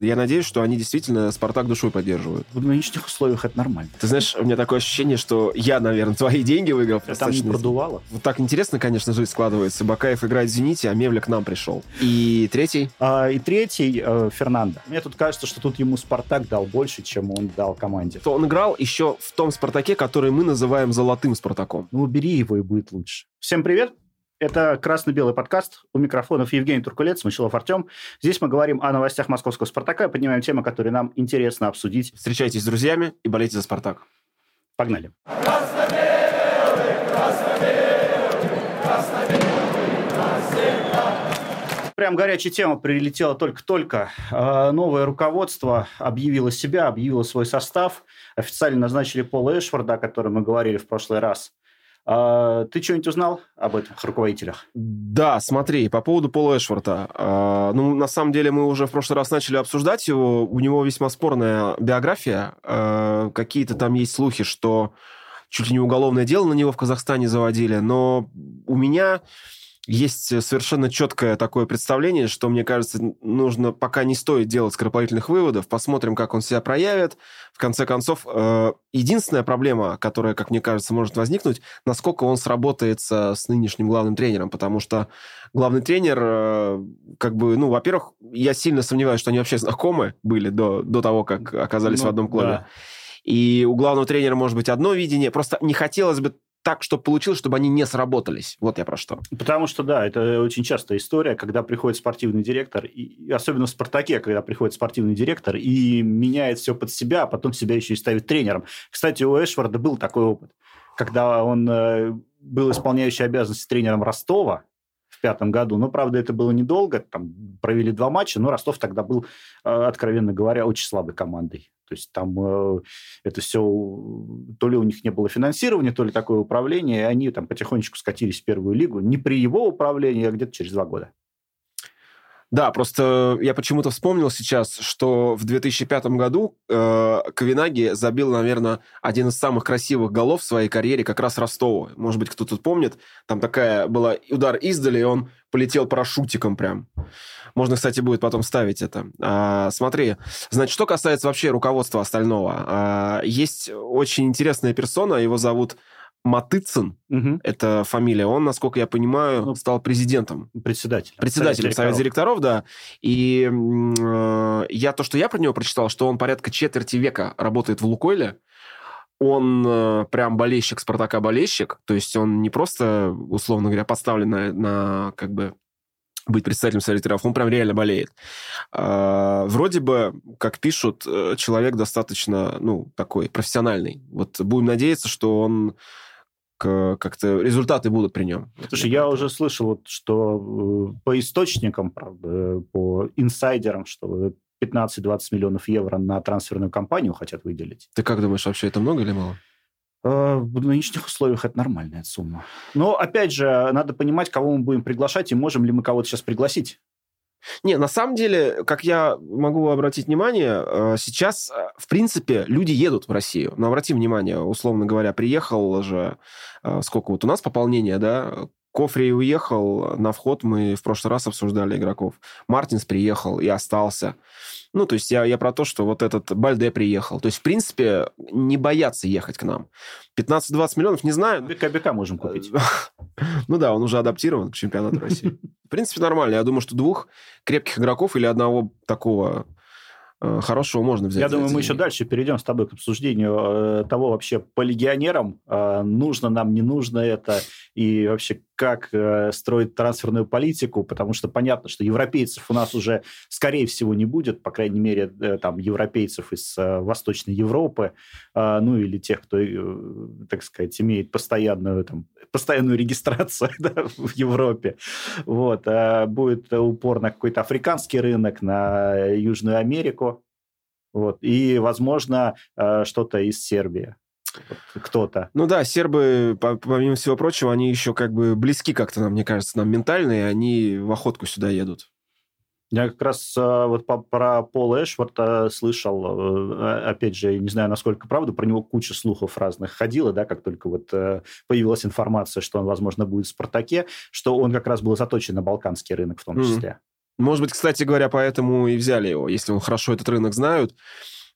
Я надеюсь, что они действительно «Спартак» душой поддерживают. В нынешних условиях это нормально. Ты знаешь, у меня такое ощущение, что я, наверное, твои деньги выиграл. А там не продувало. Вот так интересно, конечно, жизнь складывается. Бакаев играет в «Зените», а Мевля к нам пришел. И третий? А, и третий э, Фернандо. Мне тут кажется, что тут ему «Спартак» дал больше, чем он дал команде. То он играл еще в том «Спартаке», который мы называем «золотым Спартаком». Ну, убери его, и будет лучше. Всем привет! Это «Красно-белый подкаст». У микрофонов Евгений Туркулец, Мочилов Артем. Здесь мы говорим о новостях московского «Спартака», поднимаем темы, которые нам интересно обсудить. Встречайтесь с друзьями и болейте за «Спартак». Погнали. Прям горячая тема прилетела только-только. А, новое руководство объявило себя, объявило свой состав. Официально назначили Пола Эшфорда, о котором мы говорили в прошлый раз – а, ты что-нибудь узнал об этих руководителях? Да, смотри, по поводу Пола Эшворта. А, ну, на самом деле, мы уже в прошлый раз начали обсуждать его. У него весьма спорная биография. А, какие-то там есть слухи, что чуть ли не уголовное дело на него в Казахстане заводили. Но у меня есть совершенно четкое такое представление, что, мне кажется, нужно пока не стоит делать скоропалительных выводов, посмотрим, как он себя проявит. В конце концов, э, единственная проблема, которая, как мне кажется, может возникнуть, насколько он сработается с нынешним главным тренером, потому что главный тренер, э, как бы, ну, во-первых, я сильно сомневаюсь, что они вообще знакомы были до, до того, как оказались ну, в одном клубе. Да. И у главного тренера может быть одно видение. Просто не хотелось бы так, чтобы получилось, чтобы они не сработались. Вот я про что. Потому что, да, это очень частая история, когда приходит спортивный директор, и, особенно в «Спартаке», когда приходит спортивный директор и меняет все под себя, а потом себя еще и ставит тренером. Кстати, у Эшварда был такой опыт, когда он э, был исполняющий обязанности тренером Ростова, в пятом году. Но, правда, это было недолго. Там провели два матча, но Ростов тогда был, э, откровенно говоря, очень слабой командой. То есть там э, это все, то ли у них не было финансирования, то ли такое управление, и они там потихонечку скатились в первую лигу. Не при его управлении, а где-то через два года. Да, просто я почему-то вспомнил сейчас, что в 2005 году э, Ковинаги забил, наверное, один из самых красивых голов в своей карьере как раз Ростову. Может быть, кто-то помнит. Там такая была удар издали, и он полетел парашютиком прям. Можно, кстати, будет потом ставить это. А, смотри, значит, что касается вообще руководства остального. А, есть очень интересная персона, его зовут Матыцин, угу. это фамилия, он, насколько я понимаю, ну, стал президентом. Председателем. Председателем Совета директоров, да. И э, я то, что я про него прочитал, что он порядка четверти века работает в Лукойле. Он э, прям болельщик Спартака болельщик, то есть он не просто, условно говоря, поставлен на, на как бы быть председателем Совета директоров, он прям реально болеет. А, вроде бы, как пишут, э, человек достаточно, ну, такой профессиональный. Вот будем надеяться, что он как-то результаты будут при нем. Слушай, я уже слышал, вот, что э, по источникам, правда, по инсайдерам, что 15-20 миллионов евро на трансферную кампанию хотят выделить. Ты как думаешь, вообще это много или мало? Э, в нынешних условиях это нормальная сумма. Но, опять же, надо понимать, кого мы будем приглашать, и можем ли мы кого-то сейчас пригласить. Не, на самом деле, как я могу обратить внимание, э, сейчас, э, в принципе, люди едут в Россию. Но обрати внимание, условно говоря, приехал же, э, сколько вот у нас пополнение, да, Кофри уехал, на вход мы в прошлый раз обсуждали игроков. Мартинс приехал и остался. Ну, то есть я, я про то, что вот этот Бальде приехал. То есть, в принципе, не боятся ехать к нам. 15-20 миллионов, не знаю. БКБК можем купить. Ну да, он уже адаптирован к чемпионату России. В принципе, нормально. Я думаю, что двух крепких игроков или одного такого Э, хорошего можно взять. Я думаю, мы еще дальше перейдем с тобой к обсуждению э, того вообще по легионерам, э, нужно нам, не нужно это, и вообще как строить трансферную политику, потому что понятно, что европейцев у нас уже, скорее всего, не будет, по крайней мере, там, европейцев из Восточной Европы, ну, или тех, кто, так сказать, имеет постоянную, там, постоянную регистрацию да, в Европе. Вот. Будет упор на какой-то африканский рынок, на Южную Америку, вот. И, возможно, э, что-то из Сербии кто-то. Ну да, сербы, помимо всего прочего, они еще как бы близки как-то нам, мне кажется, нам ментально, и они в охотку сюда едут. Я как раз э, вот про Пола Эшворта слышал, э, опять же, не знаю, насколько правда, про него куча слухов разных ходила, да, как только вот появилась информация, что он, возможно, будет в «Спартаке», что он как раз был заточен на балканский рынок в том числе. Может быть, кстати говоря, поэтому и взяли его, если он хорошо этот рынок знают.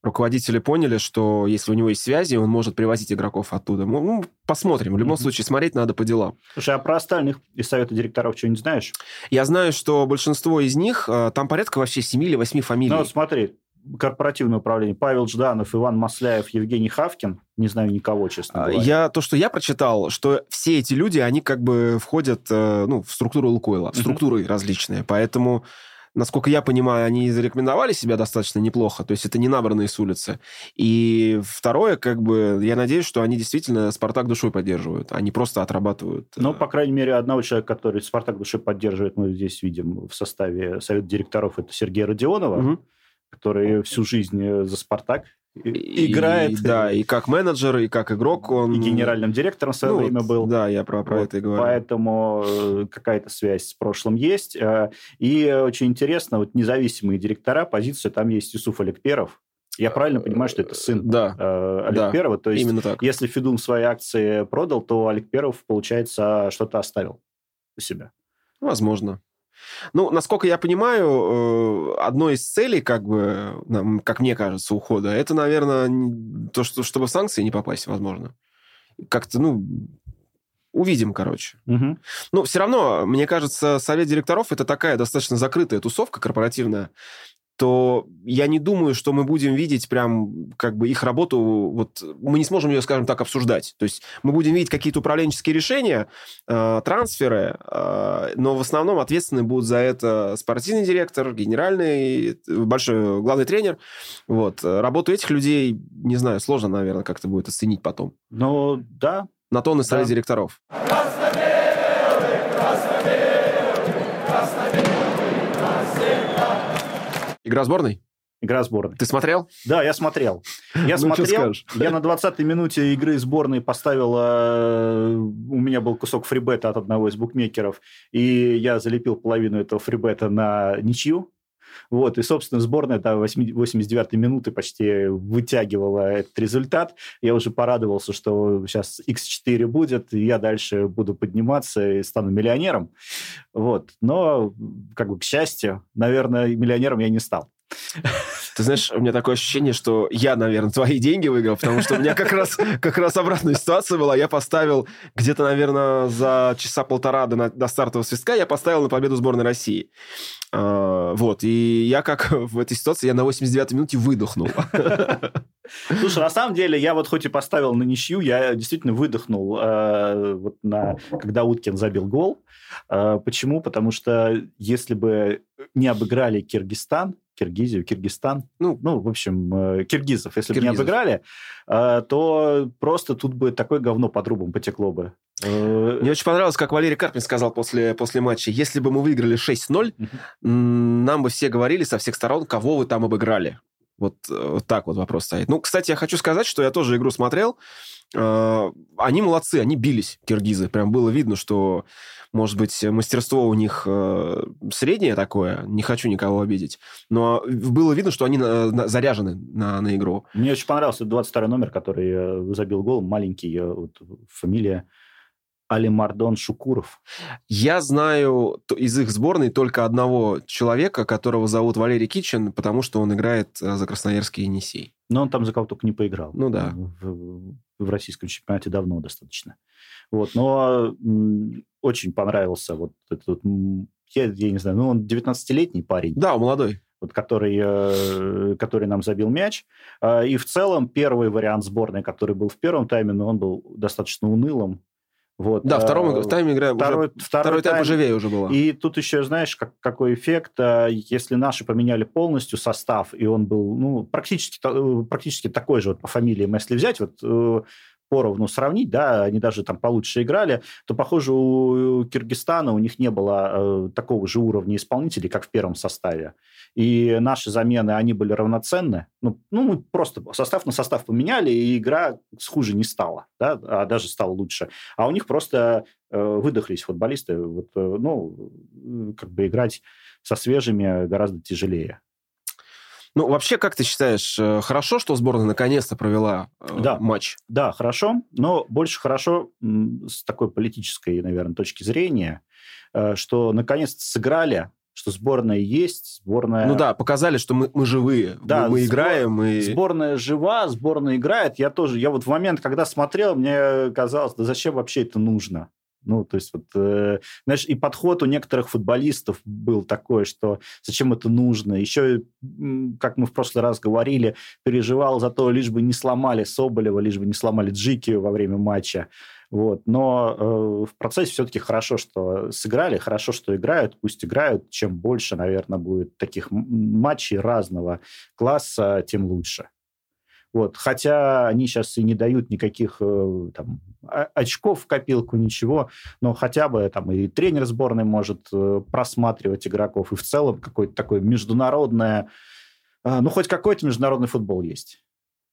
Руководители поняли, что если у него есть связи, он может привозить игроков оттуда. Ну, ну посмотрим. В любом mm-hmm. случае, смотреть надо по делам. Слушай, а про остальных из совета директоров что-нибудь знаешь? Я знаю, что большинство из них, э, там порядка вообще 7 или 8 фамилий. Ну, вот смотри, корпоративное управление. Павел Жданов, Иван Масляев, Евгений Хавкин. Не знаю никого, честно а, говоря. Я, то, что я прочитал, что все эти люди, они как бы входят э, ну, в структуру Лукойла, в структуры mm-hmm. различные. Поэтому насколько я понимаю, они зарекомендовали себя достаточно неплохо, то есть это не набранные с улицы. И второе, как бы, я надеюсь, что они действительно «Спартак» душой поддерживают, они просто отрабатывают. Ну, э, по крайней мере, одного человека, который «Спартак» душой поддерживает, мы здесь видим в составе Совета директоров, это Сергей Родионова. Угу который всю жизнь э, за «Спартак» играет. И, да, и как менеджер, и как игрок он... И генеральным директором в свое ну, время был. Да, я про, про вот, это и говорю. Поэтому э, какая-то связь с прошлым есть. Э, и очень интересно, вот независимые директора, позиция там есть Юсуф Аликперов, я правильно понимаю, что это сын да, э, Олег да, Перова? То есть, именно так. если Федун свои акции продал, то Олег Перов, получается, что-то оставил у себя. Возможно. Ну, насколько я понимаю, э, одной из целей, как бы, как мне кажется, ухода, это, наверное, то, что, чтобы в санкции не попасть, возможно. Как-то, ну, увидим, короче. Угу. Но все равно, мне кажется, совет директоров это такая достаточно закрытая тусовка корпоративная то я не думаю, что мы будем видеть прям как бы их работу, вот мы не сможем ее, скажем так, обсуждать. То есть мы будем видеть какие-то управленческие решения, э, трансферы, э, но в основном ответственны будут за это спортивный директор, генеральный, большой главный тренер. Вот. Работу этих людей, не знаю, сложно, наверное, как-то будет оценить потом. Ну, да. На то он и да. директоров. Игра сборной? Игра сборной. Ты смотрел? Да, я смотрел. Я ну, смотрел. Я на 20-й минуте игры сборной поставил... Э, у меня был кусок фрибета от одного из букмекеров, и я залепил половину этого фрибета на ничью. Вот, и, собственно, сборная до 89-й минуты почти вытягивала этот результат. Я уже порадовался, что сейчас X4 будет, и я дальше буду подниматься и стану миллионером. Вот. Но, как бы, к счастью, наверное, миллионером я не стал. Ты знаешь, у меня такое ощущение, что я, наверное, твои деньги выиграл, потому что у меня как раз, как раз обратная ситуация была. Я поставил где-то, наверное, за часа полтора до, до стартового свистка я поставил на победу сборной России. А, вот, и я как в этой ситуации, я на 89-й минуте выдохнул. Слушай, на самом деле, я вот хоть и поставил на ничью, я действительно выдохнул, э, вот на, когда Уткин забил гол. Э, почему? Потому что если бы не обыграли Киргизстан, Киргизию, Киргизстан, ну, ну в общем, э, киргизов, если киргизов. бы не обыграли, э, то просто тут бы такое говно по трубам потекло бы. Э, Мне очень понравилось, как Валерий Карпин сказал после, после матча, если бы мы выиграли 6-0, угу. нам бы все говорили со всех сторон, кого вы там обыграли. Вот, вот так вот вопрос стоит. Ну, кстати, я хочу сказать, что я тоже игру смотрел. Они молодцы, они бились, киргизы. Прям было видно, что может быть, мастерство у них э, среднее такое, не хочу никого обидеть, но было видно, что они заряжены на, на игру. Мне очень понравился 22 номер, который э, забил гол, маленький, э, вот, фамилия Алимардон Шукуров. Я знаю из их сборной только одного человека, которого зовут Валерий Кичин, потому что он играет э, за Красноярский Енисей. Но он там за кого только не поиграл. Ну да. В, в российском чемпионате давно достаточно. Вот, но очень понравился вот этот, я, я не знаю, ну, он 19-летний парень. Да, молодой. Вот, который, э, который нам забил мяч. А, и в целом первый вариант сборной, который был в первом тайме, но он был достаточно унылым. Вот. Да, втором, в тайме игра второй, уже, второй, второй тайм поживее уже было. И тут еще, знаешь, как, какой эффект, а, если наши поменяли полностью состав, и он был ну, практически, э, практически такой же вот по фамилиям, если взять, вот э, поровну сравнить, да, они даже там получше играли, то, похоже, у Киргизстана у них не было э, такого же уровня исполнителей, как в первом составе. И наши замены, они были равноценны. Ну, ну мы просто состав на состав поменяли, и игра хуже не стала, да, а даже стала лучше. А у них просто э, выдохлись футболисты. Вот, э, ну, как бы играть со свежими гораздо тяжелее. Ну, вообще, как ты считаешь, э, хорошо, что сборная наконец-то провела э, да. матч? Да, хорошо, но больше хорошо с такой политической, наверное, точки зрения, э, что наконец-то сыграли что сборная есть, сборная... Ну да, показали, что мы, мы живые, да, мы, мы сбор... играем. И... Сборная жива, сборная играет. Я тоже, я вот в момент, когда смотрел, мне казалось, да зачем вообще это нужно? Ну, то есть, вот, э, знаешь, и подход у некоторых футболистов был такой, что зачем это нужно. Еще, как мы в прошлый раз говорили, переживал за то, лишь бы не сломали Соболева, лишь бы не сломали Джики во время матча. Вот. Но э, в процессе все-таки хорошо, что сыграли, хорошо, что играют, пусть играют. Чем больше, наверное, будет таких матчей разного класса, тем лучше. Вот. Хотя они сейчас и не дают никаких э, там, очков в копилку, ничего, но хотя бы там и тренер сборной может э, просматривать игроков, и в целом какое-то такое международное, э, ну, хоть какой-то международный футбол есть.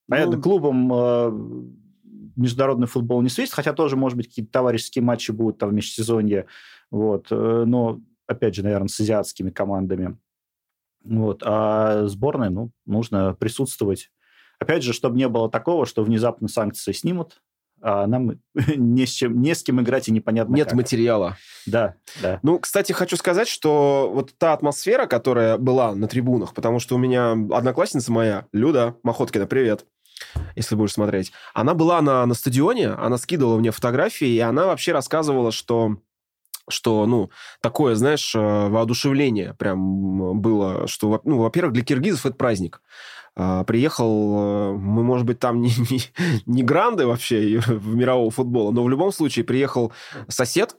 Понятно, ну... клубам международный футбол не светит, хотя тоже, может быть, какие-то товарищеские матчи будут там в межсезонье, вот, но, опять же, наверное, с азиатскими командами. Вот, а сборной, ну, нужно присутствовать. Опять же, чтобы не было такого, что внезапно санкции снимут, а нам не с, чем, не с кем играть и непонятно Нет как. материала. Да, да. Ну, кстати, хочу сказать, что вот та атмосфера, которая была на трибунах, потому что у меня одноклассница моя, Люда Махоткина, привет, если будешь смотреть. Она была на, на стадионе, она скидывала мне фотографии, и она вообще рассказывала, что что, ну, такое, знаешь, э, воодушевление прям было, что, ну, во-первых, для киргизов это праздник. А, приехал, э, мы, может быть, там не, не, не гранды вообще в мирового футбола, но в любом случае приехал сосед,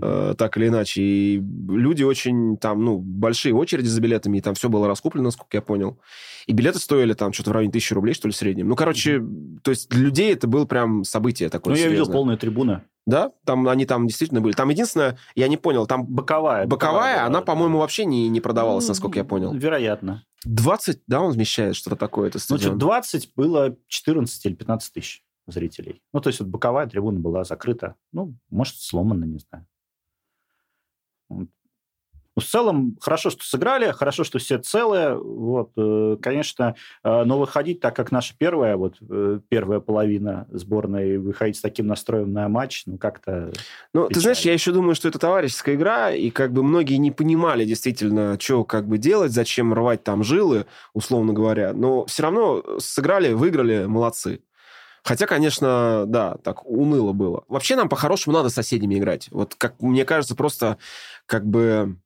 э, так или иначе. И люди очень там, ну, большие очереди за билетами, и там все было раскуплено, насколько я понял. И билеты стоили там что-то в районе тысячи рублей, что ли, в среднем. Ну, короче, mm-hmm. то есть для людей это было прям событие такое. Ну, серьезное. я видел полные трибуны. Да, там они там действительно были. Там единственное, я не понял, там... Боковая. Боковая, боковая она, да, по-моему, вообще не, не продавалась, ну, насколько я понял. Вероятно. 20, да, он вмещает что-то такое, это стадион? Ну, 20 было 14 или 15 тысяч зрителей. Ну, то есть вот боковая трибуна была закрыта. Ну, может, сломана, не знаю. Ну, в целом, хорошо, что сыграли, хорошо, что все целые. Вот, э, конечно, э, но выходить, так как наша первая, вот, э, первая половина сборной, выходить с таким настроем на матч, ну, как-то... Ну, печально. ты знаешь, я еще думаю, что это товарищеская игра, и как бы многие не понимали действительно, что как бы делать, зачем рвать там жилы, условно говоря. Но все равно сыграли, выиграли, молодцы. Хотя, конечно, да, так уныло было. Вообще нам по-хорошему надо с соседями играть. Вот, как мне кажется, просто как бы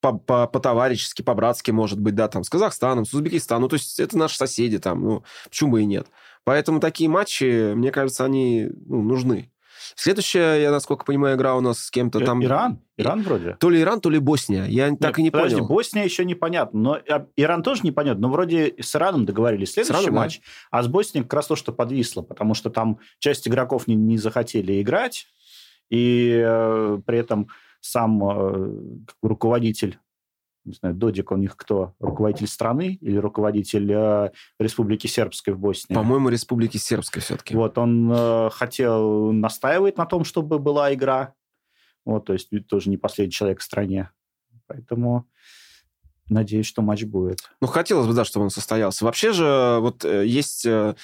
по-товарищески, по по-братски, может быть, да, там, с Казахстаном, с Узбекистаном. Ну, то есть это наши соседи там, ну, почему бы и нет. Поэтому такие матчи, мне кажется, они ну, нужны. Следующая, я насколько понимаю, игра у нас с кем-то там... Иран? Иран вроде? То ли Иран, то ли Босния. Я Нет, так и не подожди, понял. Босния еще непонятно. Но а, Иран тоже непонятно. Но вроде с Ираном договорились. Следующий Ираном, матч. Да. А с Боснией как раз то, что подвисло. Потому что там часть игроков не, не захотели играть. И э, при этом сам э, руководитель не знаю, Додик у них кто? Руководитель страны или руководитель э, Республики Сербской в Боснии? По-моему, Республики Сербской все-таки. Вот, он э, хотел, настаивает на том, чтобы была игра. Вот, то есть тоже не последний человек в стране. Поэтому надеюсь, что матч будет. Ну, хотелось бы, да, чтобы он состоялся. Вообще же вот э, есть э,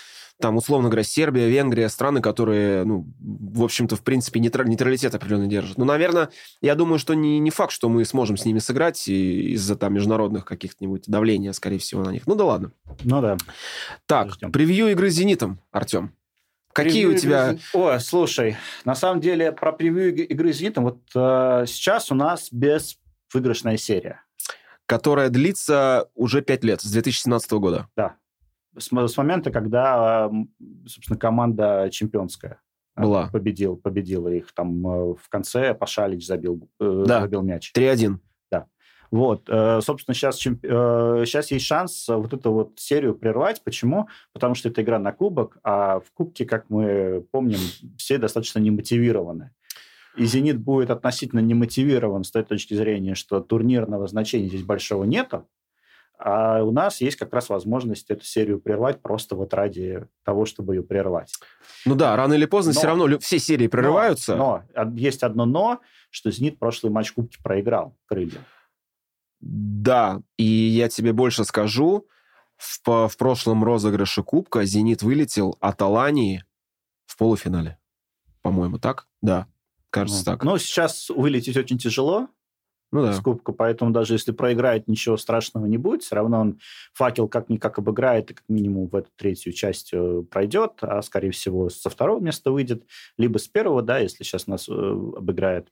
там, условно говоря, Сербия, Венгрия, страны, которые, ну, в общем-то, в принципе, нейтралитет определенно держат. Ну, наверное, я думаю, что не, не факт, что мы сможем с ними сыграть из-за там международных каких-нибудь давления, скорее всего, на них. Ну да ладно. Ну да. Так, Ждем. превью игры с «Зенитом», Артем. Какие превью у тебя... Игры... О, слушай, на самом деле про превью игры с «Зенитом», вот э, сейчас у нас безвыигрышная серия. Которая длится уже пять лет, с 2017 года. Да, с, с момента, когда, собственно, команда чемпионская а, была. Победил, победила их там э, в конце, Пашалич забил, э, да. забил мяч. 3-1. Да. Вот, э, собственно, сейчас, сейчас есть шанс вот эту вот серию прервать. Почему? Потому что это игра на кубок, а в кубке, как мы помним, все достаточно немотивированы. И «Зенит» будет относительно немотивирован с той точки зрения, что турнирного значения здесь большого нету. А у нас есть как раз возможность эту серию прервать просто вот ради того, чтобы ее прервать. Ну да, рано или поздно но, все равно все серии прерываются. Но, но есть одно но, что «Зенит» прошлый матч Кубки проиграл крылья. Да, и я тебе больше скажу. В, в прошлом розыгрыше Кубка «Зенит» вылетел от Алании в полуфинале. По-моему, так? Да, кажется, так. Но сейчас вылететь очень тяжело, ну, да. с Кубка, поэтому даже если проиграет, ничего страшного не будет. Все равно он факел как-никак обыграет и как минимум в эту третью часть э, пройдет, а, скорее всего, со второго места выйдет, либо с первого, да, если сейчас нас э, обыграет.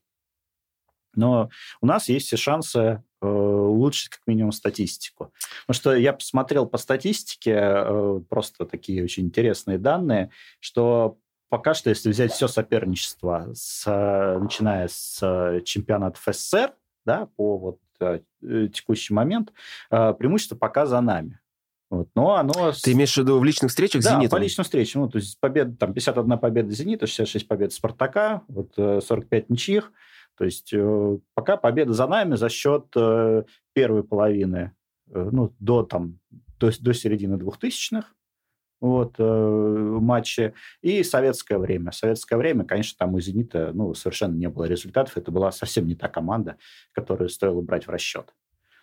Но у нас есть все шансы э, улучшить как минимум статистику. Потому что я посмотрел по статистике, э, просто такие очень интересные данные, что пока что, если взять все соперничество, с, начиная с э, чемпионатов СССР, да, по вот э, текущий момент, э, преимущество пока за нами. Вот. Но оно... Ты имеешь в виду в личных встречах да, «Зенита»? по личным встречам. Ну, то есть победа, там 51 победа «Зенита», 66 побед «Спартака», вот 45 ничьих. То есть пока победа за нами за счет первой половины, ну, до, там, до, до середины двухтысячных вот, э, матче, и советское время. Советское время, конечно, там у «Зенита» ну, совершенно не было результатов. Это была совсем не та команда, которую стоило брать в расчет.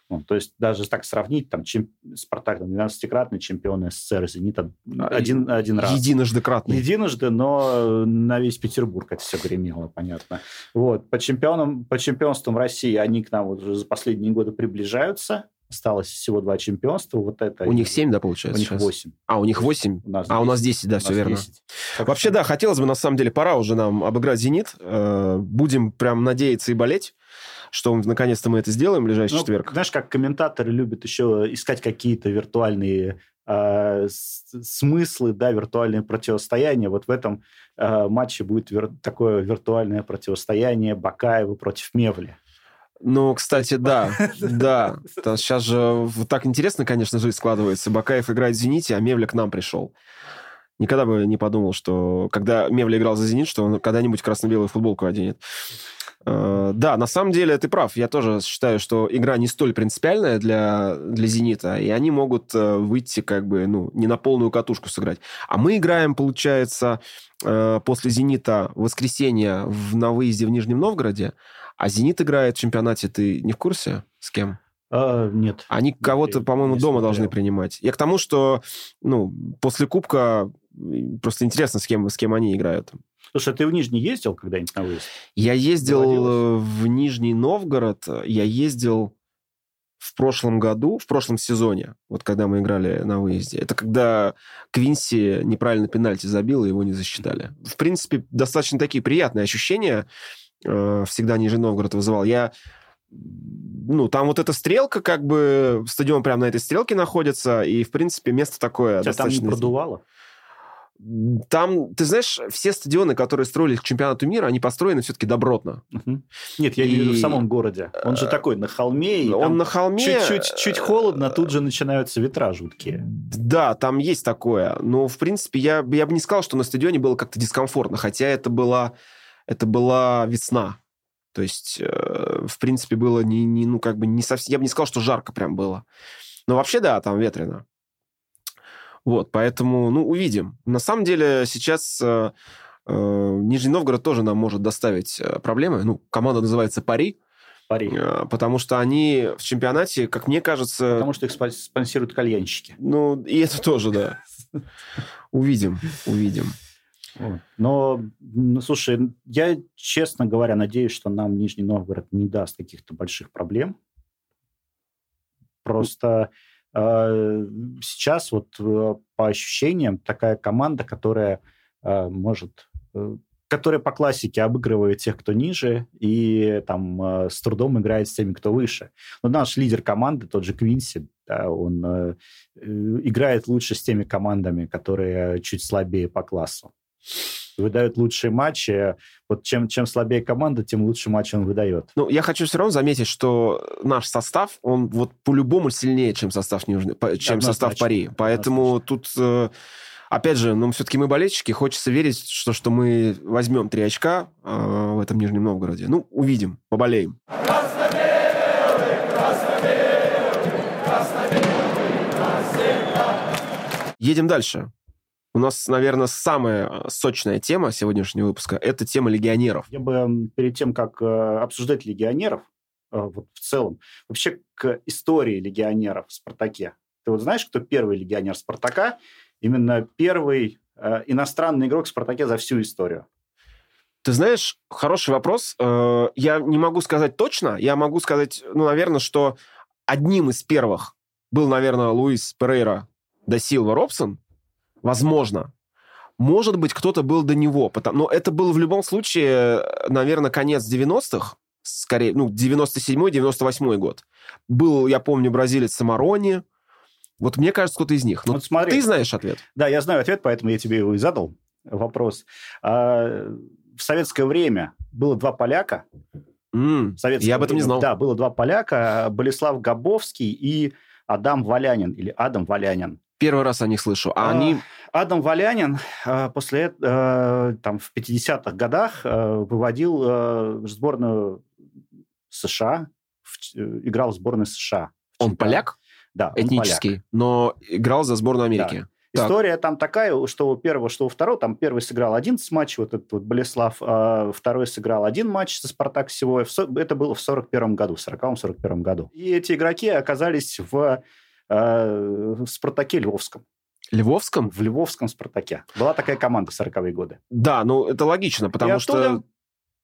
Ну, то есть даже так сравнить, там, чем, «Спартак» 12-кратный чемпион СССР, «Зенит» один, один раз. Единожды кратный. Единожды, но на весь Петербург это все гремело, понятно. Вот. По, чемпионам, по чемпионствам России они к нам вот уже за последние годы приближаются. Осталось всего два чемпионства. Вот это у них семь, да, получается? У них восемь. А, у них восемь? А, у нас десять, да, все верно. 10. Вообще, да, хотелось бы, на самом деле, пора уже нам обыграть «Зенит». Э, будем прям надеяться и болеть что наконец-то мы это сделаем в ближайший ну, четверг. Знаешь, как комментаторы любят еще искать какие-то виртуальные э, смыслы, да, виртуальные противостояния. Вот в этом э, матче будет вир- такое виртуальное противостояние Бакаева против Мевли. Ну, кстати, да, да. Сейчас же вот так интересно, конечно, жизнь складывается. Бакаев играет в «Зените», а Мевля к нам пришел. Никогда бы не подумал, что когда Мевля играл за «Зенит», что он когда-нибудь красно-белую футболку оденет. Uh, да, на самом деле ты прав. Я тоже считаю, что игра не столь принципиальная для, для «Зенита», и они могут uh, выйти как бы, ну, не на полную катушку сыграть. А мы играем, получается, uh, после «Зенита» воскресенье в, на выезде в Нижнем Новгороде, а «Зенит» играет в чемпионате, ты не в курсе? С кем? А, нет. Они кого-то, по-моему, дома смотрел. должны принимать. Я к тому, что ну, после Кубка просто интересно, с кем, с кем они играют. Слушай, а ты в Нижний ездил когда-нибудь на выезд? Я ездил Доводилось? в Нижний Новгород. Я ездил в прошлом году, в прошлом сезоне, вот когда мы играли на выезде. Это когда Квинси неправильно пенальти забил, и его не засчитали. В принципе, достаточно такие приятные ощущения э, всегда Нижний Новгород вызывал. Я ну, там вот эта стрелка, как бы, стадион прямо на этой стрелке находится, и, в принципе, место такое Тебя достаточно... там не продувало? Там, ты знаешь, все стадионы, которые строили к чемпионату мира, они построены все-таки добротно. Угу. Нет, я и... имею в самом городе. Он же такой на холме. И он на холме. Чуть-чуть чуть холодно, тут же начинаются ветра жуткие. Да, там есть такое. Но, в принципе, я, я бы не сказал, что на стадионе было как-то дискомфортно, хотя это была, это была весна. То есть, э, в принципе, было не, не, ну, как бы не совсем... Я бы не сказал, что жарко прям было. Но вообще, да, там ветрено. Вот, поэтому, ну, увидим. На самом деле сейчас э, э, Нижний Новгород тоже нам может доставить э, проблемы. Ну, команда называется «Пари». Пари. Э, потому что они в чемпионате, как мне кажется... Потому что их спонсируют кальянщики. Ну, и это тоже, да. Увидим, увидим. Но, ну, слушай, я, честно говоря, надеюсь, что нам Нижний Новгород не даст каких-то больших проблем. Просто а, сейчас вот э, по ощущениям такая команда, которая а, может э, которая по классике обыгрывает тех, кто ниже, и там э, с трудом играет с теми, кто выше. Но наш лидер команды, тот же Квинси, да, он э, играет лучше с теми командами, которые чуть слабее по классу выдает лучшие матчи. Вот чем, чем слабее команда, тем лучше матч он выдает. Ну, я хочу все равно заметить, что наш состав, он вот по-любому сильнее, чем состав, Нижний, чем состав Пари. Поэтому тут... Э, опять же, ну, все-таки мы болельщики, хочется верить, что, что мы возьмем три очка э, в этом Нижнем Новгороде. Ну, увидим, поболеем. Едем дальше. У нас, наверное, самая э, сочная тема сегодняшнего выпуска – это тема легионеров. Я бы перед тем, как э, обсуждать легионеров, э, вот в целом, вообще к истории легионеров в «Спартаке». Ты вот знаешь, кто первый легионер «Спартака»? Именно первый иностранный игрок в «Спартаке» за всю историю. Ты знаешь, хороший вопрос. Э, я не могу сказать точно. Я могу сказать, ну, наверное, что одним из первых был, наверное, Луис Перейра да Силва Робсон. Возможно. Может быть, кто-то был до него. Но это был в любом случае, наверное, конец 90-х. Скорее, ну, 97-98 год. Был, я помню, бразилец Самарони. Вот мне кажется, кто-то из них. Но вот смотри. ты знаешь ответ. Да, я знаю ответ, поэтому я тебе его и задал вопрос. А, в советское время было два поляка. Mm, я об этом время, не знал. Да, было два поляка, Болеслав Габовский и Адам Валянин, или Адам Валянин. Первый раз о них слышу. А, а они... Адам Валянин а, после этого, там, в 50-х годах а, выводил сборную США, э, играл в сборной США. Он поляк? Да, Этнический, поляк. но играл за сборную Америки. Да. История так. там такая, что у первого, что у второго. Там первый сыграл 11 матчей, вот этот вот Болеслав, а второй сыграл один матч со «Спартак» всего. Это было в 41 году, в 40-41 году. И эти игроки оказались в, э, в «Спартаке» Львовском. Львовском? В Львовском «Спартаке». Была такая команда в 40-е годы. Да, ну это логично, потому и что...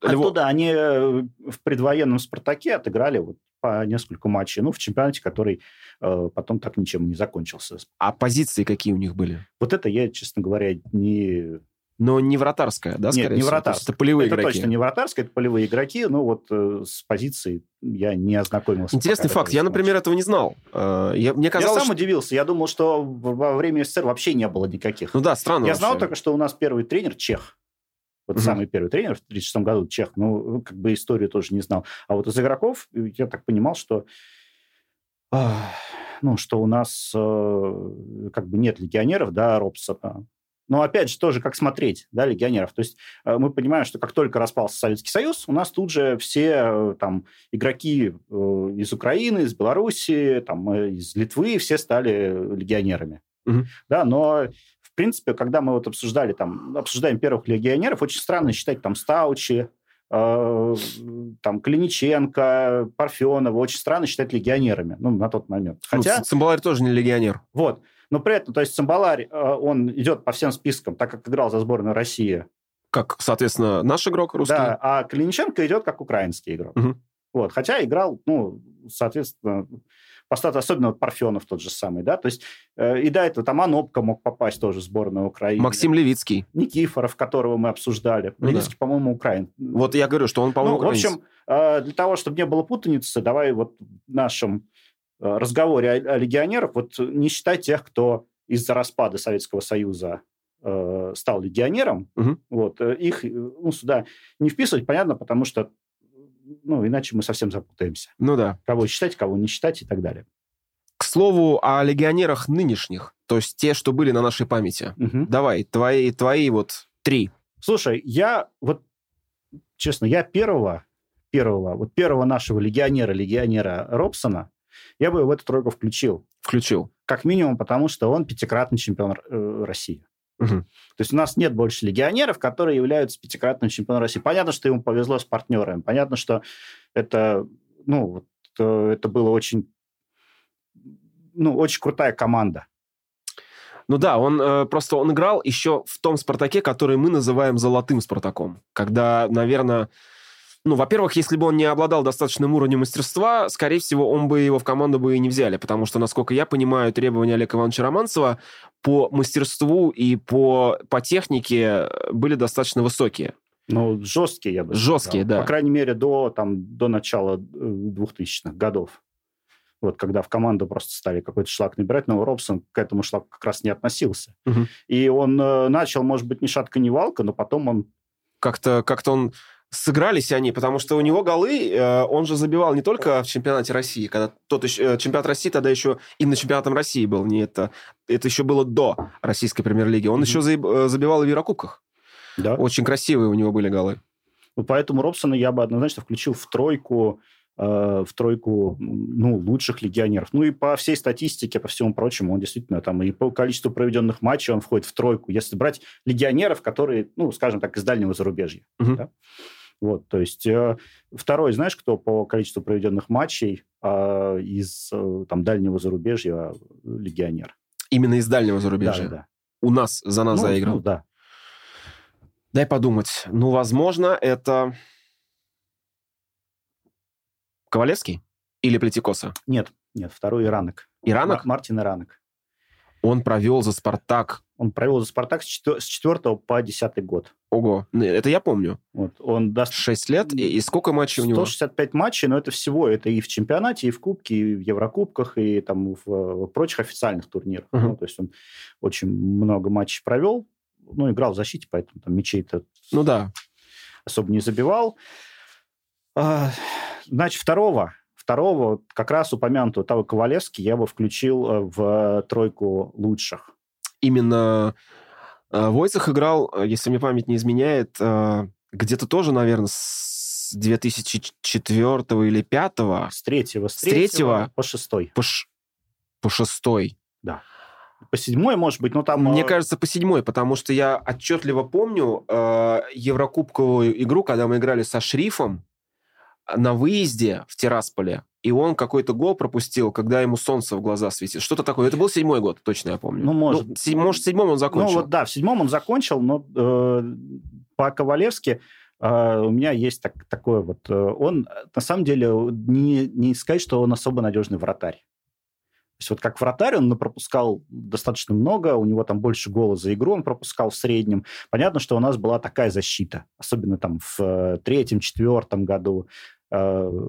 Оттуда они э, в предвоенном «Спартаке» отыграли вот по несколько матчей. Ну, в чемпионате, который э, потом так ничем не закончился. А позиции какие у них были? Вот это я, честно говоря, не... Но не вратарская, да, скорее Нет, не вратарская. Это полевые это игроки. точно не вратарская, это полевые игроки, но вот э, с позицией я не ознакомился. Интересный факт. Я, например, этого не знал. Э, я, мне казалось, я сам что... удивился. Я думал, что во время СССР вообще не было никаких. Ну да, странно Я вообще. знал только, что у нас первый тренер чех. Вот угу. самый первый тренер в 1936 году, чех, ну, как бы историю тоже не знал. А вот из игроков я так понимал, что ну, что у нас э, как бы нет легионеров, да, Робсона. Но опять же, тоже как смотреть, да, легионеров. То есть э, мы понимаем, что как только распался Советский Союз, у нас тут же все э, там игроки из Украины, из Белоруссии, там, из Литвы, все стали легионерами. Угу. Да, но в принципе, когда мы вот обсуждали там, обсуждаем первых легионеров, очень странно считать там Стаучи, э, там Клиниченко, Парфенова, очень странно считать легионерами, ну, на тот момент. Ну, Хотя... Ну, Цимбаларь тоже не легионер. Вот. Но при этом, то есть Цимбаларь, э, он идет по всем спискам, так как играл за сборную России. Как, соответственно, наш игрок русский. Да, а Клиниченко идет как украинский игрок. Угу. Вот. Хотя играл, ну, соответственно, по стату, особенно вот Парфенов тот же самый, да, то есть э, и до этого там Анопка мог попасть тоже в сборную Украины. Максим Левицкий. Никифоров, которого мы обсуждали. Ну, Левицкий, да. по-моему, украин. Вот я говорю, что он, по-моему, ну, В общем, э, для того, чтобы не было путаницы, давай вот э, разговоре о, о легионерах вот не считать тех, кто из-за распада Советского Союза э, стал легионером, угу. вот, э, их ну, сюда не вписывать, понятно, потому что ну, иначе мы совсем запутаемся. Ну да. Кого считать, кого не считать и так далее. К слову о легионерах нынешних, то есть те, что были на нашей памяти. Угу. Давай, твои, твои вот три. Слушай, я вот, честно, я первого, первого, вот первого нашего легионера, легионера Робсона, я бы в эту тройку включил. Включил. Как минимум, потому что он пятикратный чемпион э, России. Угу. То есть у нас нет больше легионеров, которые являются пятикратным чемпионом России. Понятно, что ему повезло с партнерами. Понятно, что это, ну, вот, э, это было очень, ну, очень крутая команда. Ну да, он э, просто он играл еще в том Спартаке, который мы называем золотым Спартаком, когда, наверное, ну, во-первых, если бы он не обладал достаточным уровнем мастерства, скорее всего, он бы его в команду бы и не взяли, потому что, насколько я понимаю, требования Олега Ивановича Романцева по мастерству и по, по технике были достаточно высокие. Ну, жесткие, я бы сказал. Жесткие, да. По крайней мере, до, там, до начала 2000-х э, годов. Вот когда в команду просто стали какой-то шлак набирать, но Робсон к этому шлаку как раз не относился. Угу. И он э, начал, может быть, ни шатка, ни валка, но потом он... Как-то как он сыгрались они, потому что у него голы, э, он же забивал не только в чемпионате России, когда тот еще, э, чемпионат России тогда еще именно чемпионатом России был, не это, это еще было до российской премьер-лиги. Он mm-hmm. еще э, забивал и в Еврокубках. Да. Очень красивые у него были голы. Вот поэтому Робсона я бы однозначно включил в тройку в тройку ну, лучших легионеров. Ну и по всей статистике, по всему прочему, он действительно там и по количеству проведенных матчей он входит в тройку. Если брать легионеров, которые, ну, скажем так, из дальнего зарубежья. Угу. Да? Вот, то есть э, второй, знаешь, кто по количеству проведенных матчей э, из э, там дальнего зарубежья легионер? Именно из дальнего зарубежья? Да, да. У нас, за нас ну, заиграл? Ну, да. Дай подумать. Ну, возможно, это Ковалевский или Плетикоса? Нет, нет, второй Иранок. Иранок? Мартин Иранок. Он провел за «Спартак». Он провел за «Спартак» с 4 по 10 год. Ого, ну, это я помню. Вот, он даст... 6 лет, и, и сколько матчей у него? 165 матчей, но это всего, это и в чемпионате, и в Кубке, и в Еврокубках, и там в, в прочих официальных турнирах. Uh-huh. Ну, то есть он очень много матчей провел, ну, играл в защите, поэтому там мячей-то ну, да. особо не забивал. А, значит, второго Второго, как раз упомянутого того Ковалевский, я бы включил э, в тройку лучших. Именно э, Войцах играл, э, если мне память не изменяет, где-то тоже, наверное, с 2004 или 2005. С третьего. С, с третьего по шестой. По, ш... по шестой. Да. По седьмой, может быть, но там... Мне кажется, по седьмой, потому что я отчетливо помню э, Еврокубковую игру, когда мы играли со Шрифом, на выезде в Тирасполе, и он какой-то гол пропустил, когда ему солнце в глаза светит. Что-то такое. Это был седьмой год, точно я помню. Ну, может. Ну, седь, может, в седьмом он закончил. Ну, вот да, в седьмом он закончил, но э, по Ковалевски э, у меня есть так, такое вот... Э, он, на самом деле, не, не сказать, что он особо надежный вратарь. Есть вот как вратарь он пропускал достаточно много, у него там больше гола за игру он пропускал в среднем. Понятно, что у нас была такая защита, особенно там в э, третьем, четвертом году. Э,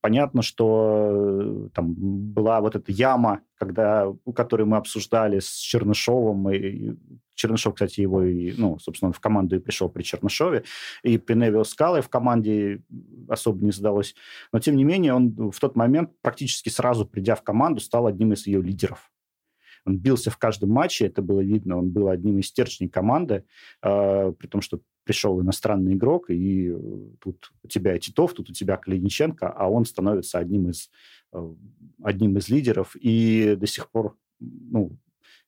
понятно, что э, там была вот эта яма, когда, которую мы обсуждали с Чернышовым. И Чернышов, кстати, его, и, ну, собственно, в команду и пришел при Чернышове. И при Невил Скале в команде особо не сдалось. Но, тем не менее, он в тот момент, практически сразу придя в команду, стал одним из ее лидеров. Он бился в каждом матче, это было видно, он был одним из стержней команды, э, при том, что пришел иностранный игрок, и э, тут у тебя Титов, тут у тебя Калиниченко, а он становится одним из, э, одним из лидеров, и до сих пор ну,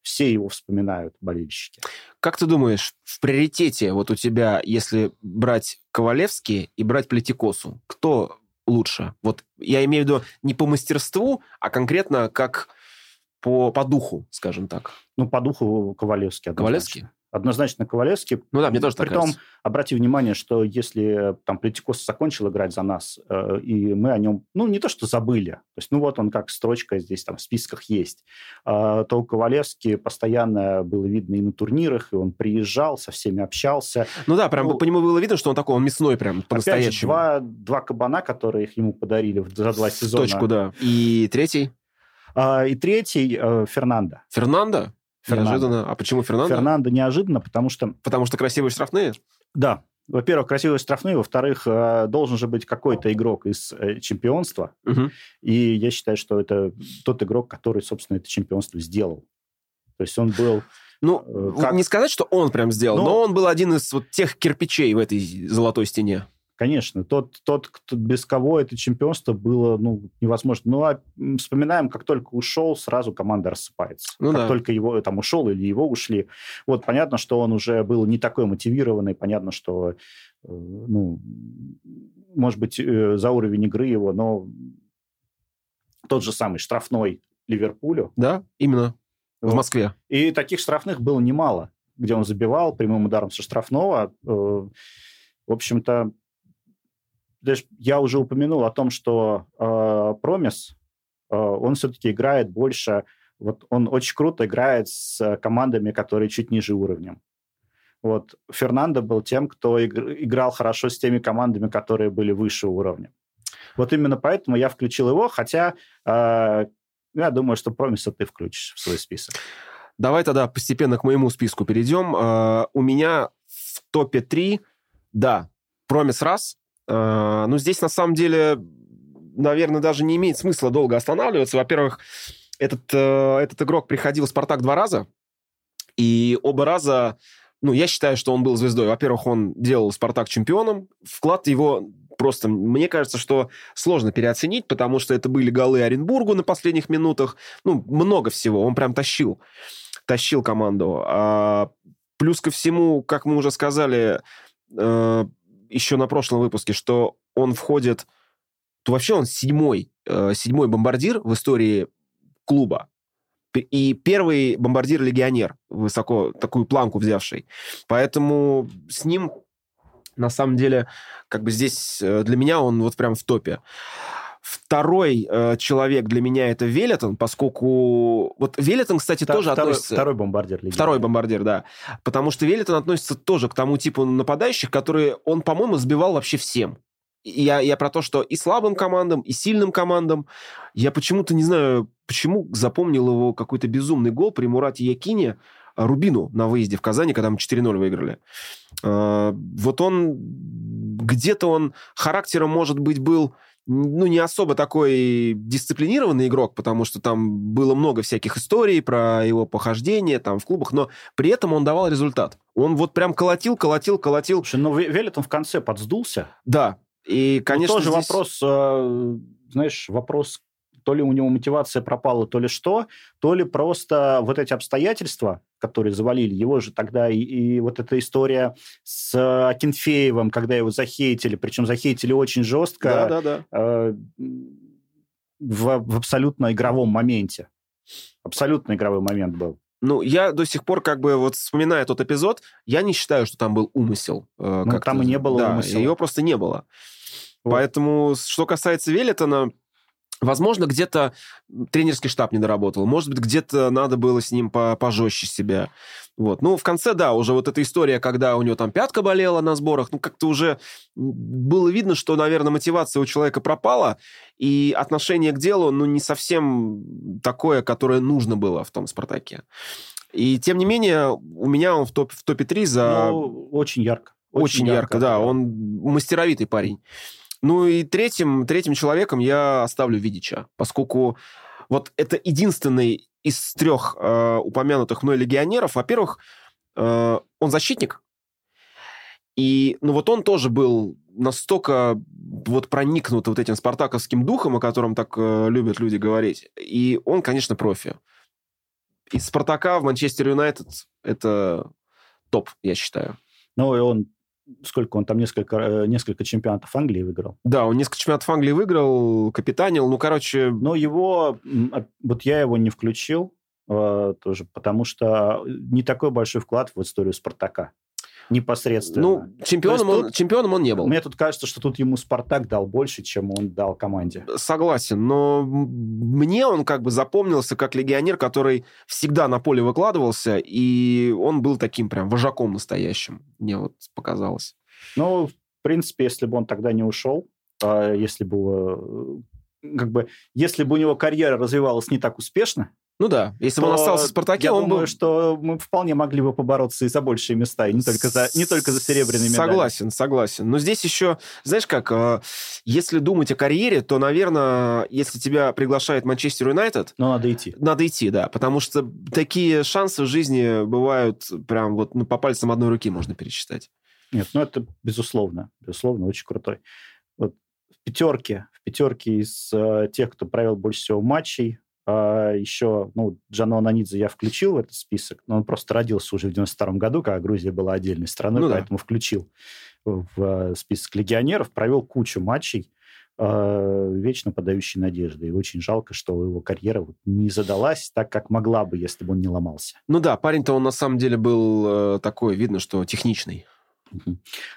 все его вспоминают, болельщики. Как ты думаешь, в приоритете вот у тебя, если брать Ковалевский и брать Плетикосу, кто лучше? Вот я имею в виду не по мастерству, а конкретно как по, по духу, скажем так. Ну, по духу Ковалевский. Однозначно. Ковалевский? Однозначно Ковалевский. Ну да, мне тоже Притом, так кажется. обрати внимание, что если там Плетикос закончил играть за нас, э, и мы о нем, ну, не то что забыли, то есть, ну, вот он как строчка здесь там в списках есть, э, то Ковалевский постоянно было видно и на турнирах, и он приезжал, со всеми общался. Ну да, прям ну, по нему было видно, что он такой, он мясной прям по-настоящему. два, два кабана, которые их ему подарили за два сезона. Точку, да. И третий? А, и третий э, Фернандо. Фернандо? Фернандо. Неожиданно. А почему Фернандо? Фернандо неожиданно, потому что... Потому что красивые штрафные? Да. Во-первых, красивые штрафные. Во-вторых, э, должен же быть какой-то игрок из э, чемпионства. Угу. И я считаю, что это тот игрок, который, собственно, это чемпионство сделал. То есть он был... Ну, как... не сказать, что он прям сделал, но, но он был один из вот тех кирпичей в этой золотой стене. Конечно, тот, тот кто, без кого это чемпионство было ну, невозможно. Ну, а вспоминаем, как только ушел, сразу команда рассыпается. Ну, как да. только его там ушел или его ушли. Вот понятно, что он уже был не такой мотивированный, понятно, что, э, ну, может быть, э, за уровень игры его, но тот же самый штрафной Ливерпулю. Да, именно, в Москве. И таких штрафных было немало, где он забивал прямым ударом со штрафного. Э, в общем-то, я уже упомянул о том, что э, э, он все-таки играет больше, вот он очень круто играет с командами, которые чуть ниже уровнем. Вот Фернандо был тем, кто играл хорошо с теми командами, которые были выше уровня. Вот именно поэтому я включил его, хотя э, я думаю, что Промиса ты включишь в свой список. Давай тогда постепенно к моему списку перейдем. Э, у меня в топе 3, да, Промис раз, Э, ну, здесь на самом деле, наверное, даже не имеет смысла долго останавливаться. Во-первых, этот, э, этот игрок приходил в «Спартак» два раза, и оба раза, ну, я считаю, что он был звездой. Во-первых, он делал «Спартак» чемпионом. Вклад его просто, мне кажется, что сложно переоценить, потому что это были голы Оренбургу на последних минутах. Ну, много всего. Он прям тащил, тащил команду. А, плюс ко всему, как мы уже сказали, э, еще на прошлом выпуске, что он входит... То вообще он седьмой, э, седьмой бомбардир в истории клуба. и первый бомбардир-легионер, высоко такую планку взявший. Поэтому с ним, на самом деле, как бы здесь э, для меня он вот прям в топе. Второй э, человек для меня это Велитон, поскольку... Вот Велитон, кстати, Втор- тоже второй, относится... Второй бомбардир. легионер. Второй бомбардир, да. Потому что Велитон относится тоже к тому типу нападающих, которые он, по-моему, сбивал вообще всем. Я, я про то, что и слабым командам, и сильным командам. Я почему-то не знаю, почему запомнил его какой-то безумный гол при Мурате Якине а, Рубину на выезде в Казани, когда мы 4-0 выиграли. А, Вот он... Где-то он характером, может быть, был ну, не особо такой дисциплинированный игрок, потому что там было много всяких историй про его похождение там в клубах, но при этом он давал результат. Он вот прям колотил, колотил, колотил. Слушай, ну Ве- Велитон в конце подсдулся. Да, и, конечно, Ну, тоже здесь- вопрос, э, знаешь, вопрос, то ли у него мотивация пропала, то ли что, то ли просто вот эти обстоятельства, которые завалили его же тогда, и, и вот эта история с Акинфеевым, когда его захейтили, причем захейтили очень жестко, Да, да, да. э, в, в абсолютно игровом моменте. Абсолютно игровой момент был. Ну, я до сих пор, как бы, вот вспоминая тот эпизод, я не считаю, что там был умысел. э, Ну, как-то. там и не было да, умысела. его просто не было. Вот. Поэтому, что касается Велитона, возможно, где-то тренерский штаб не доработал. Может быть, где-то надо было с ним по пожестче себя. Вот. Ну, в конце, да, уже вот эта история, когда у него там пятка болела на сборах, ну, как-то уже было видно, что, наверное, мотивация у человека пропала, и отношение к делу, ну, не совсем такое, которое нужно было в том «Спартаке». И, тем не менее, у меня он в, топ, в топе 3 за... Ну, очень ярко. Очень, ярко, да. отыграл. Он мастеровитый парень. Ну и третьим, третьим человеком я оставлю Видича, поскольку вот это единственный из трех э, упомянутых мной легионеров. Во-первых, э, он защитник, и ну вот он тоже был настолько вот проникнут вот этим спартаковским духом, о котором так э, любят люди говорить. И он, конечно, профи. Из Спартака в Манчестер Юнайтед это топ, я считаю. Ну, и он, сколько он там, несколько, э, несколько чемпионатов Англии выиграл. Да, он несколько чемпионатов Англии выиграл, капитанил. Ну, короче, Но его, а- вот я его не включил э, тоже, потому что не такой большой вклад в историю Спартака. Непосредственно. ну, чемпионом, он, чемпионом он не был. Мне тут кажется, что тут ему Спартак дал больше, чем он дал команде. Согласен, но мне он как бы запомнился как легионер, который всегда на поле выкладывался, и он был таким прям вожаком настоящим, мне вот показалось. Ну, в принципе, если бы он тогда не ушел, а если бы э, как бы, если бы у него карьера развивалась не так успешно, Ну да, если бы он остался в «Спартаке», я он думаю, был... что мы вполне могли бы побороться и за большие места, и не только за, не только за серебряные медали. Согласен, согласен. Но здесь еще, знаешь как, э, если думать о карьере, то, наверное, если тебя приглашает Манчестер Юнайтед, Но надо идти. Надо идти, да, потому что такие шансы в жизни бывают прям вот ну, по пальцам одной руки можно пересчитать. Нет, ну это безусловно, безусловно, очень крутой. Вот в пятерке, в пятерке из э, тех, кто провел больше всего матчей, еще, ну, Джано Ананидзе я включил в этот список, но он просто родился уже в 92 году, когда Грузия была отдельной страной, Ну да. поэтому включил в э, список легионеров, провел кучу матчей, э, вечно подающий надежды. И очень жалко, что его карьера вот не задалась так, как могла бы, если бы он не ломался. Ну да, парень-то он на самом деле был э, такой, видно, что техничный.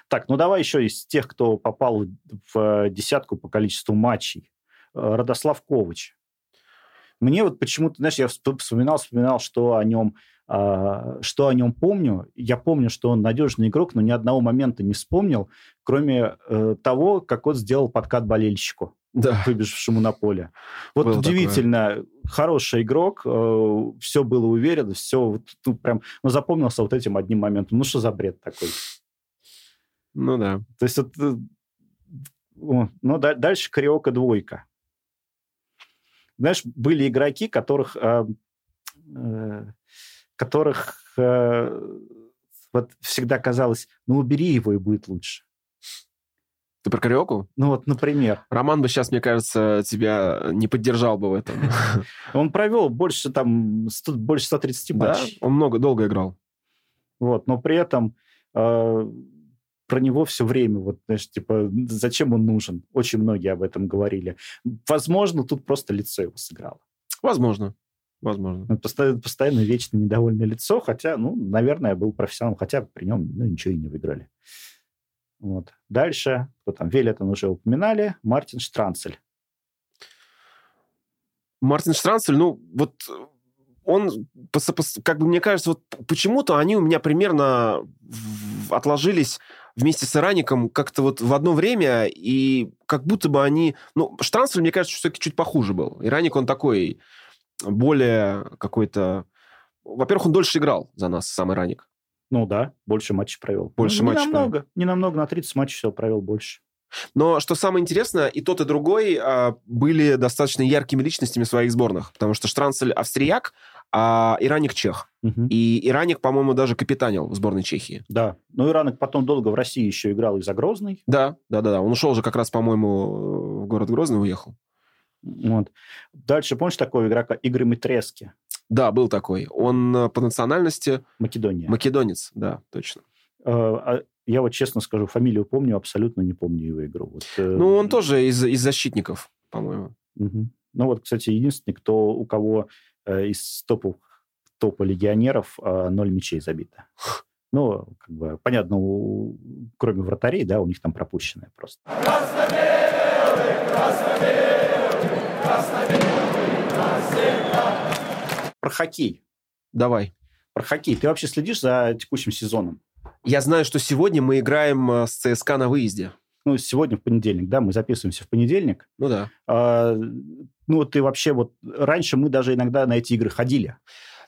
Так, ну давай еще из тех, кто попал в э, десятку по количеству матчей. Э, Родослав Ковач. Мне вот почему-то, знаешь, я всп- вспоминал, вспоминал, что о нем, а, что о нем помню. Я помню, что он надежный игрок, но ни одного момента не вспомнил, кроме э, того, как он сделал подкат болельщику, Да. выбежавшему на поле. Вот Было удивительно, хороший игрок, все было уверенно, все вот, ну, прям, ну, запомнился вот этим одним моментом. Ну, что за бред такой? Ну да. То есть, вот, э, ну, да- дальше Кариока двойка. Знаешь, были игроки, которых, э, э, которых э, вот всегда казалось, ну, убери его, и будет лучше. Ты про Кариоку? Ну, вот, например, Роман бы сейчас, мне кажется, тебя не поддержал бы в этом. он провел больше, там, 100 больше 130 Да, матчей. он много, долго играл. Вот, но при этом э, про него все время, вот, знаешь, типа, зачем он нужен? Очень многие об этом говорили. Возможно, тут просто лицо его сыграло. Возможно. возможно. Ну, Постоянно, постоянно вечно недовольное лицо, хотя, ну, наверное, был профессионалом, хотя при нем ну, ничего и не выиграли. Вот. Дальше, кто там, Велетон уже упоминали, Мартин Штранцель. Мартин Штранцель, ну, вот он, как бы мне кажется, вот почему-то они у меня примерно отложились вместе с Ираником как-то вот в одно время, и как будто бы они... Ну, Штранцель, мне кажется, все-таки чуть похуже был. Ираник, он такой более какой-то... Во-первых, он дольше играл за нас, сам Ираник. Ну да, больше матчей провел. Больше ну, матчей не намного, не намного, на 30 матчей всего провел больше. Но что самое интересное, и тот, и другой а, были достаточно яркими личностями в своих сборных, потому что Штранцель австрияк, а Ираник чех. Мгм. И Ираник, по-моему, даже капитанил в сборной Чехии. Да. Ну, Иранок потом долго в России еще играл и за Грозный. Да, да, да, да. Он ушел же как раз, по-моему, в город Грозный уехал. Вот. Дальше, помнишь такого игрока Игорь Митрески, Да, был такой. Он э, по национальности Македония? македонец, да, точно. Э, а Я вот честно скажу, фамилию помню, абсолютно не помню его игру. Вот, э, Ну, он тоже из, из защитников, по-моему. Мгм. Ну вот, кстати, единственный, кто, у кого из топов, топа легионеров э, ноль мячей забито. Ну, как бы, понятно, у- кроме вратарей, да, у них там пропущенное просто. Про хоккей. Давай. Про хоккей. Ты вообще следишь за текущим сезоном? Я знаю, что сегодня мы играем э, с ЦСКА на выезде. Ну, сегодня в понедельник, да, мы записываемся в понедельник. Ну да. А, ну, вот ты вообще вот... Раньше мы даже иногда на эти игры ходили.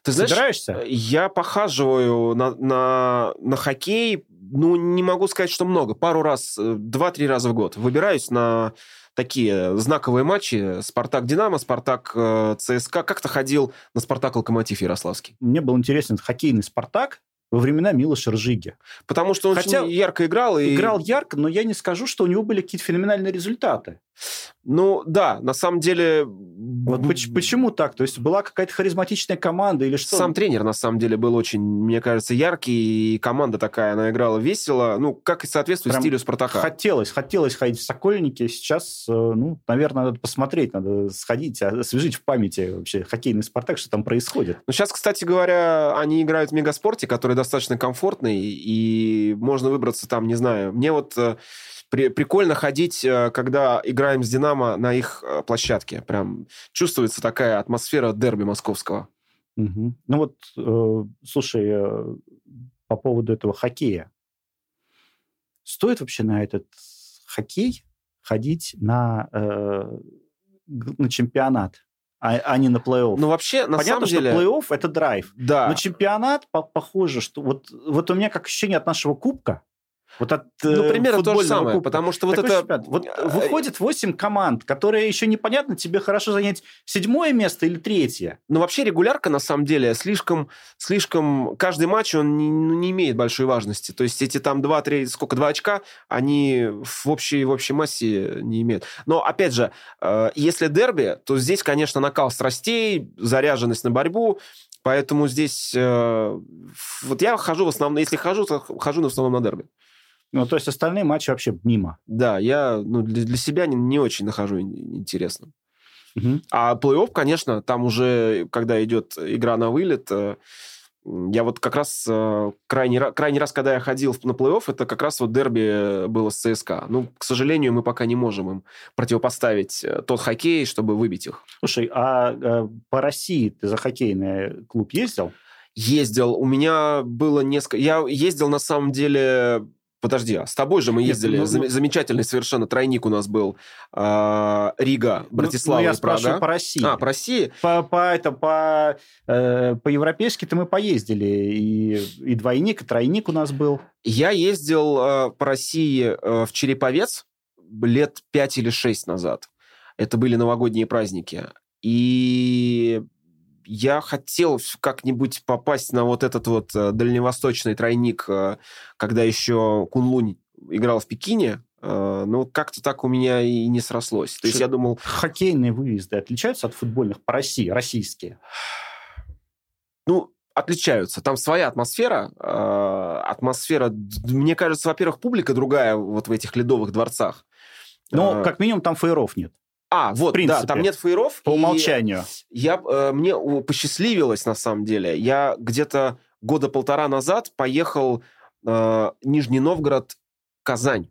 Ты знаешь, Собираешься? я похаживаю на, на, на хоккей, ну, не могу сказать, что много. Пару раз, э, два-три раза в год. Выбираюсь на такие знаковые матчи. Спартак-Динамо, Спартак-ЦСКА. Как-то ходил на Спартак-Локомотив Ярославский. Мне был интересен хоккейный «Спартак» во времена Милоша Ржиги. Потому что он Хотя очень ярко играл. И... Играл ярко, но я не скажу, что у него были какие-то феноменальные результаты. Ну, да, на самом деле... Вот поч- почему так? То есть была какая-то харизматичная команда или что? Сам тренер, на самом деле, был очень, мне кажется, яркий, и команда такая, она играла весело, ну, как и соответствует Прям стилю Спартака. Хотелось, хотелось ходить в Сокольники. Сейчас, э, ну, наверное, надо посмотреть, надо сходить, а, освежить в памяти вообще хоккейный «Спартак», что там происходит. Ну, сейчас, кстати говоря, они играют в мегаспорте, который достаточно комфортный, и можно выбраться там, не знаю. Мне вот э, при- прикольно ходить, э, когда играем с «Динамо» на их э, площадке. Прям чувствуется такая атмосфера дерби московского. Мгм. Ну вот, э, слушай, э, по поводу этого хоккея. Стоит вообще на этот хоккей ходить на, э, на чемпионат, а, а не на плей-офф? Ну, вообще, на Понятно, самом деле... что плей-офф – это драйв. Да. Но чемпионат по- похоже, что... Вот, вот у меня как ощущение от нашего кубка, вот от Ну, э, примерно то же самое, кубка. потому что вот это... Вот э, выходит 8 команд, которые еще непонятно, тебе хорошо занять седьмое место или третье. Ну, вообще регулярка, на самом деле, слишком... слишком... Каждый матч, он не, ну, не имеет большой важности. То есть эти там 2-3... Сколько? 2 очка, они в общей, в общей массе не имеют. Но, опять же, э, если дерби, то здесь, конечно, накал страстей, заряженность на борьбу, Поэтому здесь... э, вот я хожу в основном... Если хожу, то хожу в основном на дерби. Ну, то есть остальные матчи вообще мимо. Да, я ну, для, для себя не, не очень нахожу ин- интересным. Мгм. А плей-офф, конечно, там уже, когда идет игра на вылет, э, я вот как раз э, крайний, ра- крайний раз, когда я ходил на плей-офф, это как раз вот дерби было с ЦСКА. Ну, к сожалению, мы пока не можем им противопоставить э, тот хоккей, чтобы выбить их. Слушай, а э, по России ты за хоккейный клуб ездил? Ездил, у меня было несколько... Я ездил, на самом деле... Подожди, а с тобой же мы Нет, ездили. ну, Зам- ну- Замечательный совершенно тройник у нас был. А, Рига, Ну, Братислава ну, я и спрашиваю Прага. по России. А, по России? По, по, это, по, э, по-европейски-то мы поездили. И, и двойник, и тройник у нас был. Я ездил э, по России э, в Череповец лет пять или шесть назад. Это были новогодние праздники. И я хотел как-нибудь попасть на вот этот вот э, дальневосточный тройник, э, когда еще Кунлунь играл в Пекине. Э, Ну, как-то так у меня и не срослось. То есть я думал, Хоккейные выезды отличаются от футбольных по России, российские? ну, отличаются. Там своя атмосфера. Атмосфера, мне кажется, во-первых, публика другая вот в этих ледовых дворцах. Но, Э, как минимум, там фейеров нет. А, вот, да, там нет фейеров. По умолчанию. Я, э, мне посчастливилось, на самом деле. Я где-то года полтора назад поехал э, Нижний Новгород, Казань.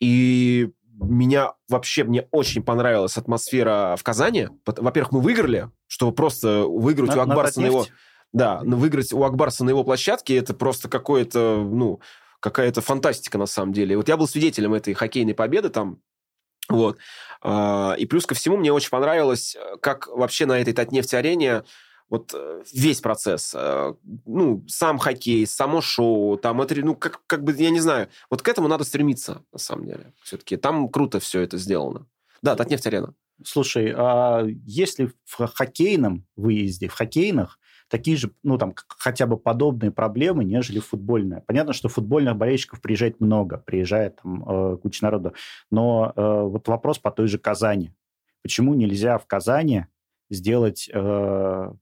И меня вообще, мне очень понравилась атмосфера в Казани. Во-первых, мы выиграли, чтобы просто выиграть на, у Акбарса на, его... Да, выиграть у Акбарса на его площадке, это просто какое-то, ну, какая-то фантастика на самом деле. Вот я был свидетелем этой хоккейной победы там, вот. А, и плюс ко всему мне очень понравилось, как вообще на этой Татнефть-арене вот э, весь процесс, э, ну, сам хоккей, само шоу, там это, ну, как, как бы, я не знаю, вот к этому надо стремиться, на самом деле, все-таки. Там круто все это сделано. Да, Татнефть-арена. Слушай, а если в хоккейном выезде, в хоккейных, такие же, ну, там, хотя бы подобные проблемы, нежели футбольная. Понятно, что футбольных болельщиков приезжает много, приезжает там э, куча народу. Но э, вот вопрос по той же Казани. Почему нельзя в Казани сделать э,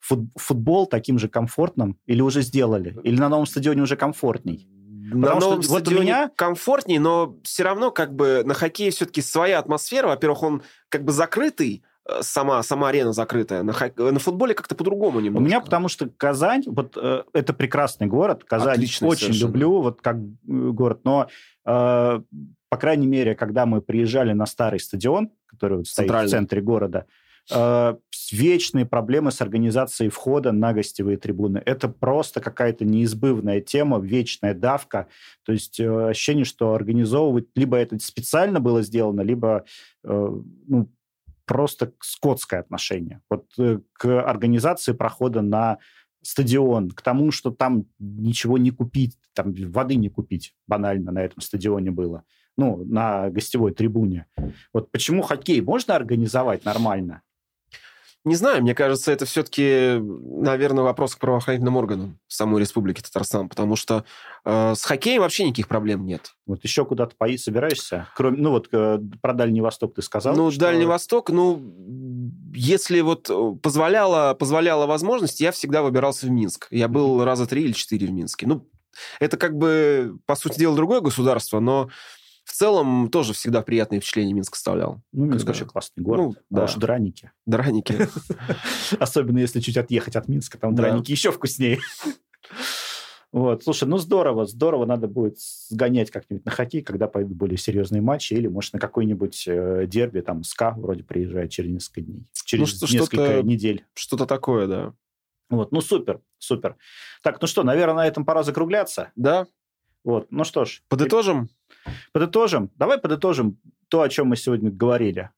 футбол таким же комфортным? Или уже сделали? Или на новом стадионе уже комфортней? на новом что, стадионе вот меня... комфортней, но все равно как бы на хоккее все-таки своя атмосфера. Во-первых, он как бы закрытый, сама, сама арена закрытая. На, хок... на футболе как-то по-другому немножко. У меня потому что Казань, вот э, это прекрасный город. Казань Отличный очень совершенно. люблю, вот как э, город. Но, э, по крайней мере, когда мы приезжали на старый стадион, который вот стоит в центре города, э, вечные проблемы с организацией входа на гостевые трибуны. Это просто какая-то неизбывная тема, вечная давка. То есть э, ощущение, что организовывать либо это специально было сделано, либо э, ну, просто скотское отношение. Вот э, к организации прохода на стадион, к тому, что там ничего не купить, там воды не купить банально на этом стадионе было, ну, на гостевой трибуне. Вот почему хоккей можно организовать нормально? Не знаю, мне кажется, это все-таки, наверное, вопрос к правоохранительным органам самой Республики Татарстан, потому что э, с хоккеем вообще никаких проблем нет. Вот еще куда-то поить собираешься? Кроме, ну вот э, про Дальний Восток ты сказал. Ну, что... Дальний Восток, ну, если вот э, позволяла, позволяла возможность, я всегда выбирался в Минск. Я был раза три или четыре в Минске. Ну, это как бы, по сути дела, другое государство, но в целом тоже всегда приятные впечатления Минск оставлял. Ну, Минск вообще классный город. Ну, да. уж драники. Драники. Особенно если чуть отъехать от Минска, там драники еще вкуснее. Вот, слушай, ну здорово, здорово, надо будет сгонять как-нибудь на хоккей, когда пойдут более серьезные матчи, или, может, на какой-нибудь э, дерби, там, СКА вроде приезжает через несколько дней, через ну, несколько недель. Что-то такое, да. Вот, ну супер, супер. Так, ну что, наверное, на этом пора закругляться. Да. Вот, ну что ж. Подытожим? Подытожим. Давай подытожим то, о чем мы сегодня говорили.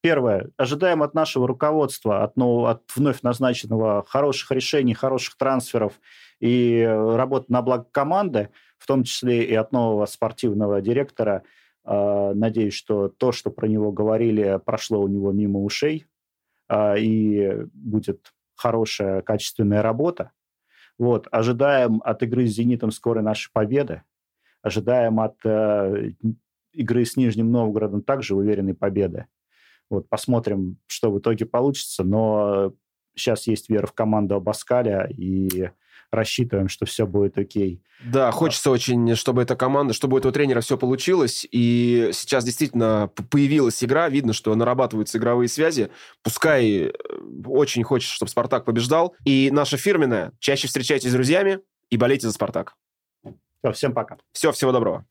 Первое. Ожидаем от нашего руководства, от, нового, от вновь назначенного хороших решений, хороших трансферов и работы на благо команды, в том числе и от нового спортивного директора. А, надеюсь, что то, что про него говорили, прошло у него мимо ушей, а, и будет хорошая, качественная работа. Вот. Ожидаем от игры с «Зенитом» скорой нашей победы. Ожидаем от э, игры с Нижним Новгородом также уверенной победы. Вот, посмотрим, что в итоге получится, но сейчас есть вера в команду Абаскаля, и рассчитываем, что все будет окей. Да, хочется очень, чтобы эта команда, чтобы у этого тренера все получилось. И сейчас действительно появилась игра, видно, что нарабатываются игровые связи. Пускай э, очень хочется, чтобы Спартак побеждал. И наша фирменная, чаще встречайтесь с друзьями и болейте за Спартак. Все, всем пока. Все, всего доброго.